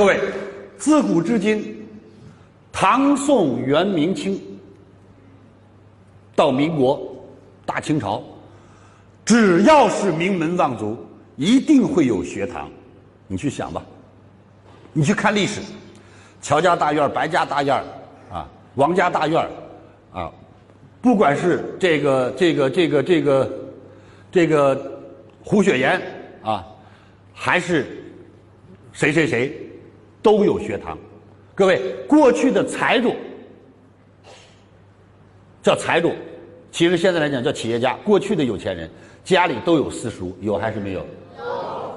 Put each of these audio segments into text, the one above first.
各位，自古至今，唐宋元明清到民国、大清朝，只要是名门望族，一定会有学堂。你去想吧，你去看历史，乔家大院、白家大院啊，王家大院啊，不管是这个、这个、这个、这个、这个胡雪岩啊，还是谁谁谁，都有学堂。各位，过去的财主叫财主，其实现在来讲叫企业家。过去的有钱人家里都有私塾，有还是没有？有。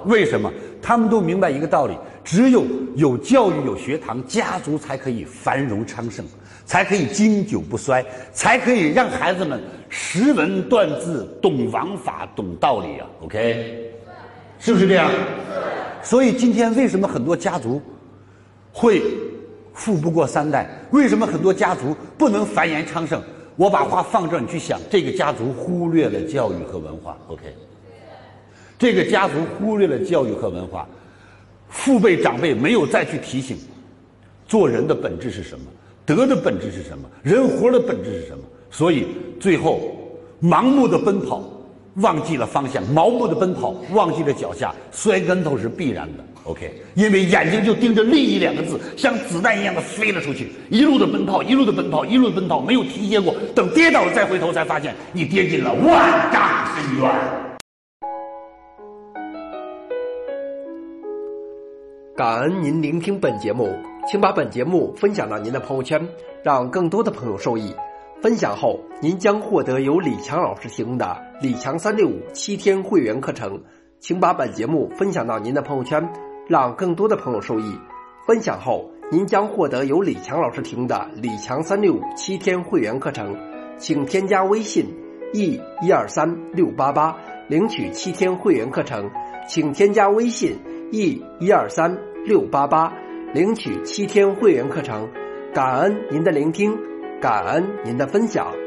为什么？他们都明白一个道理：只有有教育、有学堂，家族才可以繁荣昌盛，才可以经久不衰，才可以让孩子们识文断字、懂王法、懂道理啊。OK，是不是这样？所以今天为什么很多家族会富不过三代？为什么很多家族不能繁衍昌盛？我把话放这儿，你去想，这个家族忽略了教育和文化。OK。这个家族忽略了教育和文化，父辈长辈没有再去提醒，做人的本质是什么，德的本质是什么，人活的本质是什么？所以最后盲目的奔跑，忘记了方向；盲目的奔跑，忘记了脚下，摔跟头是必然的。OK，因为眼睛就盯着利益两个字，像子弹一样的飞了出去，一路的奔跑，一路的奔跑，一路奔跑，没有停歇过。等跌倒了再回头，才发现你跌进了万丈深渊。感恩您聆听本节目，请把本节目分享到您的朋友圈，让更多的朋友受益。分享后，您将获得由李强老师提供的李强三六五七天会员课程。请把本节目分享到您的朋友圈，让更多的朋友受益。分享后，您将获得由李强老师提供的李强三六五七天会员课程。请添加微信 e 一二三六八八领取七天会员课程。请添加微信。e 一二三六八八，领取七天会员课程，感恩您的聆听，感恩您的分享。